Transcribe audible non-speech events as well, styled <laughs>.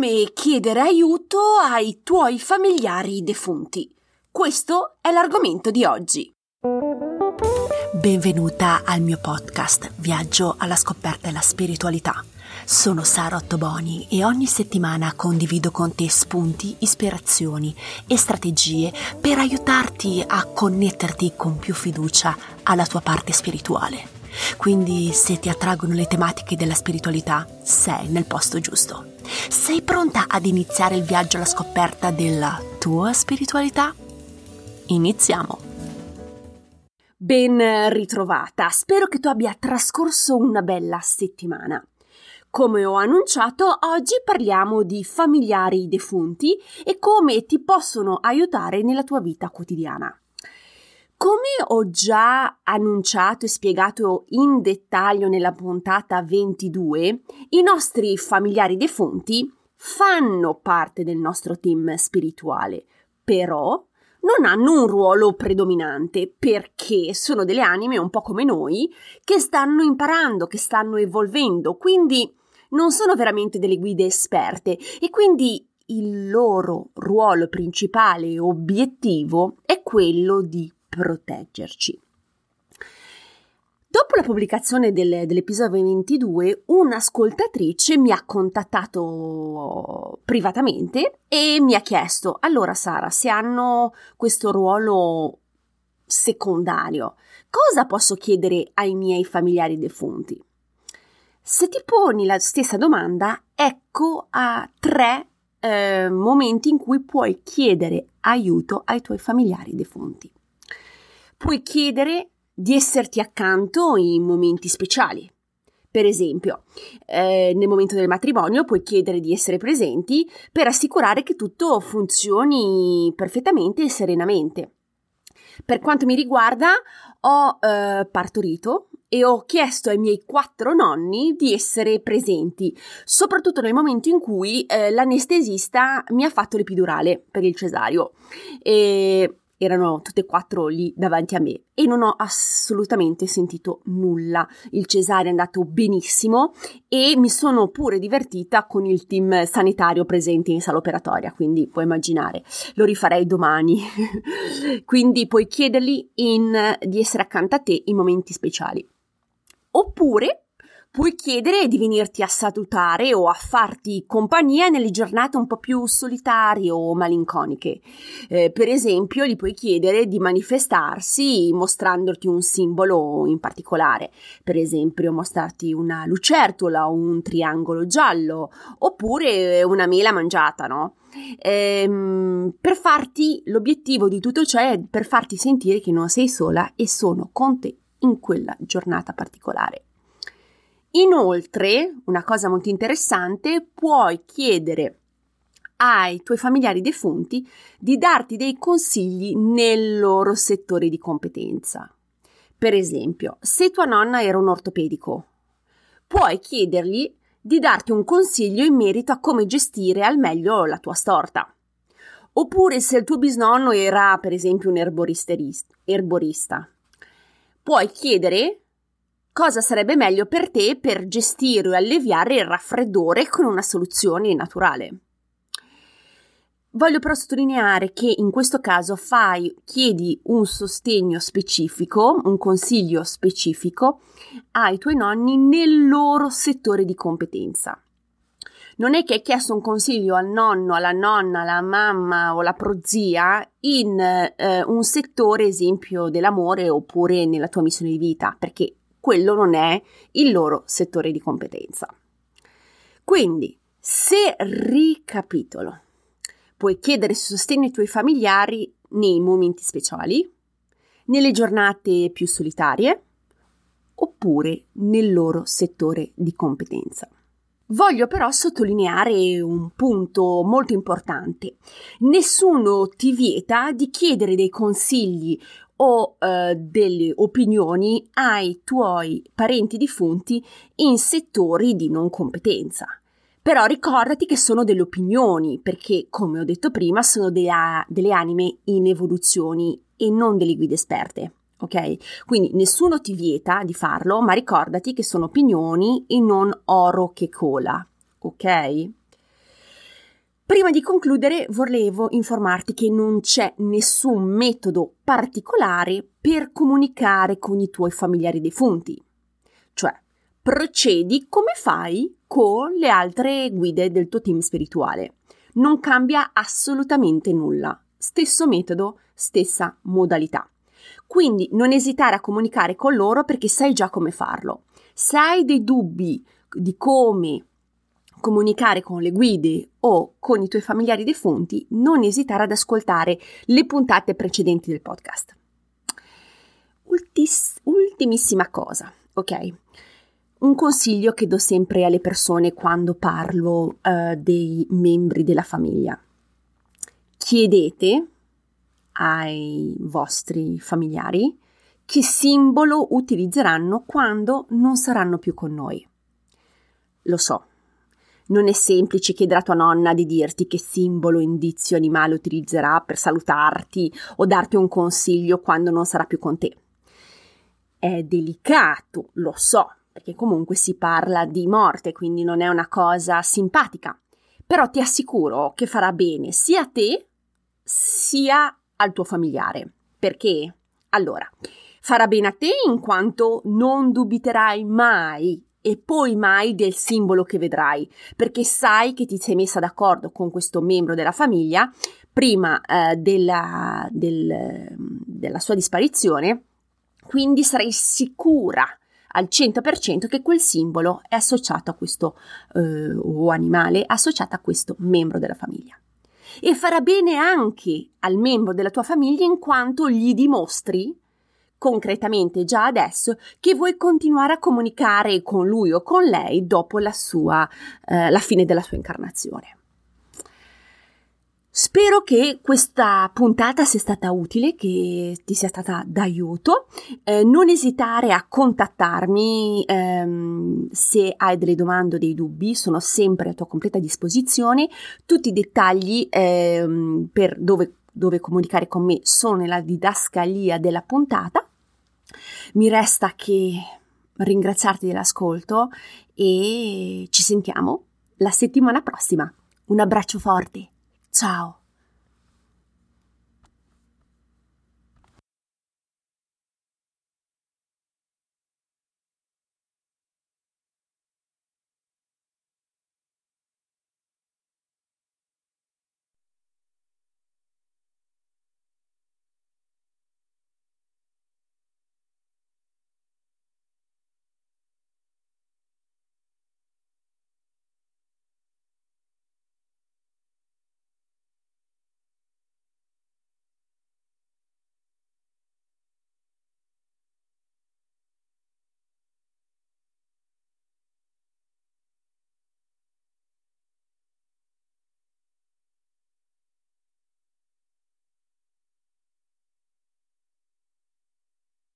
Come chiedere aiuto ai tuoi familiari defunti? Questo è l'argomento di oggi. Benvenuta al mio podcast Viaggio alla scoperta della spiritualità. Sono Sara Ottoboni e ogni settimana condivido con te spunti, ispirazioni e strategie per aiutarti a connetterti con più fiducia alla tua parte spirituale. Quindi se ti attraggono le tematiche della spiritualità, sei nel posto giusto. Sei pronta ad iniziare il viaggio alla scoperta della tua spiritualità? Iniziamo! Ben ritrovata, spero che tu abbia trascorso una bella settimana. Come ho annunciato, oggi parliamo di familiari defunti e come ti possono aiutare nella tua vita quotidiana. Come ho già annunciato e spiegato in dettaglio nella puntata 22, i nostri familiari defunti fanno parte del nostro team spirituale, però non hanno un ruolo predominante perché sono delle anime un po' come noi che stanno imparando, che stanno evolvendo, quindi non sono veramente delle guide esperte e quindi il loro ruolo principale e obiettivo è quello di proteggerci. Dopo la pubblicazione del, dell'episodio 22, un'ascoltatrice mi ha contattato privatamente e mi ha chiesto: Allora, Sara, se hanno questo ruolo secondario, cosa posso chiedere ai miei familiari defunti? Se ti poni la stessa domanda, ecco a tre eh, momenti in cui puoi chiedere aiuto ai tuoi familiari defunti puoi chiedere di esserti accanto in momenti speciali. Per esempio, eh, nel momento del matrimonio puoi chiedere di essere presenti per assicurare che tutto funzioni perfettamente e serenamente. Per quanto mi riguarda, ho eh, partorito e ho chiesto ai miei quattro nonni di essere presenti, soprattutto nel momento in cui eh, l'anestesista mi ha fatto l'epidurale per il cesario. E erano tutte e quattro lì davanti a me e non ho assolutamente sentito nulla. Il cesare è andato benissimo e mi sono pure divertita con il team sanitario presente in sala operatoria, quindi puoi immaginare, lo rifarei domani. <laughs> quindi puoi chiedergli in, di essere accanto a te in momenti speciali. Oppure puoi chiedere di venirti a salutare o a farti compagnia nelle giornate un po' più solitarie o malinconiche. Eh, per esempio, gli puoi chiedere di manifestarsi mostrandoti un simbolo in particolare, per esempio mostrarti una lucertola o un triangolo giallo, oppure una mela mangiata, no? Ehm, per farti l'obiettivo di tutto ciò è per farti sentire che non sei sola e sono con te in quella giornata particolare. Inoltre, una cosa molto interessante, puoi chiedere ai tuoi familiari defunti di darti dei consigli nel loro settore di competenza. Per esempio, se tua nonna era un ortopedico, puoi chiedergli di darti un consiglio in merito a come gestire al meglio la tua storta. Oppure se il tuo bisnonno era, per esempio, un erborista, puoi chiedere cosa sarebbe meglio per te per gestire o alleviare il raffreddore con una soluzione naturale. Voglio però sottolineare che in questo caso fai, chiedi un sostegno specifico, un consiglio specifico ai tuoi nonni nel loro settore di competenza. Non è che hai chiesto un consiglio al nonno, alla nonna, alla mamma o alla prozia in eh, un settore, esempio, dell'amore oppure nella tua missione di vita, perché quello non è il loro settore di competenza. Quindi, se ricapitolo, puoi chiedere sostegno ai tuoi familiari nei momenti speciali, nelle giornate più solitarie, oppure nel loro settore di competenza. Voglio però sottolineare un punto molto importante. Nessuno ti vieta di chiedere dei consigli o eh, delle opinioni ai tuoi parenti defunti in settori di non competenza. Però ricordati che sono delle opinioni, perché, come ho detto prima, sono delle, delle anime in evoluzioni e non delle guide esperte. Ok? Quindi nessuno ti vieta di farlo, ma ricordati che sono opinioni e non oro che cola. Ok? Prima di concludere volevo informarti che non c'è nessun metodo particolare per comunicare con i tuoi familiari defunti. Cioè, procedi come fai con le altre guide del tuo team spirituale. Non cambia assolutamente nulla. Stesso metodo, stessa modalità. Quindi non esitare a comunicare con loro perché sai già come farlo. Se hai dei dubbi di come comunicare con le guide o con i tuoi familiari defunti, non esitare ad ascoltare le puntate precedenti del podcast. Ultis- ultimissima cosa, ok? Un consiglio che do sempre alle persone quando parlo uh, dei membri della famiglia. Chiedete ai vostri familiari che simbolo utilizzeranno quando non saranno più con noi. Lo so, non è semplice chiedere a tua nonna di dirti che simbolo indizio animale utilizzerà per salutarti o darti un consiglio quando non sarà più con te. È delicato, lo so, perché comunque si parla di morte, quindi non è una cosa simpatica. Però ti assicuro che farà bene sia a te sia al tuo familiare. Perché? Allora, farà bene a te in quanto non dubiterai mai e poi mai del simbolo che vedrai, perché sai che ti sei messa d'accordo con questo membro della famiglia prima eh, della, del, della sua disparizione, quindi sarai sicura al 100% che quel simbolo è associato a questo eh, o animale associato a questo membro della famiglia. E farà bene anche al membro della tua famiglia in quanto gli dimostri concretamente già adesso che vuoi continuare a comunicare con lui o con lei dopo la sua eh, la fine della sua incarnazione. Spero che questa puntata sia stata utile, che ti sia stata d'aiuto. Eh, non esitare a contattarmi ehm, se hai delle domande o dei dubbi, sono sempre a tua completa disposizione. Tutti i dettagli ehm, per dove, dove comunicare con me sono nella didascalia della puntata. Mi resta che ringraziarti dell'ascolto e ci sentiamo la settimana prossima. Un abbraccio forte. Ciao.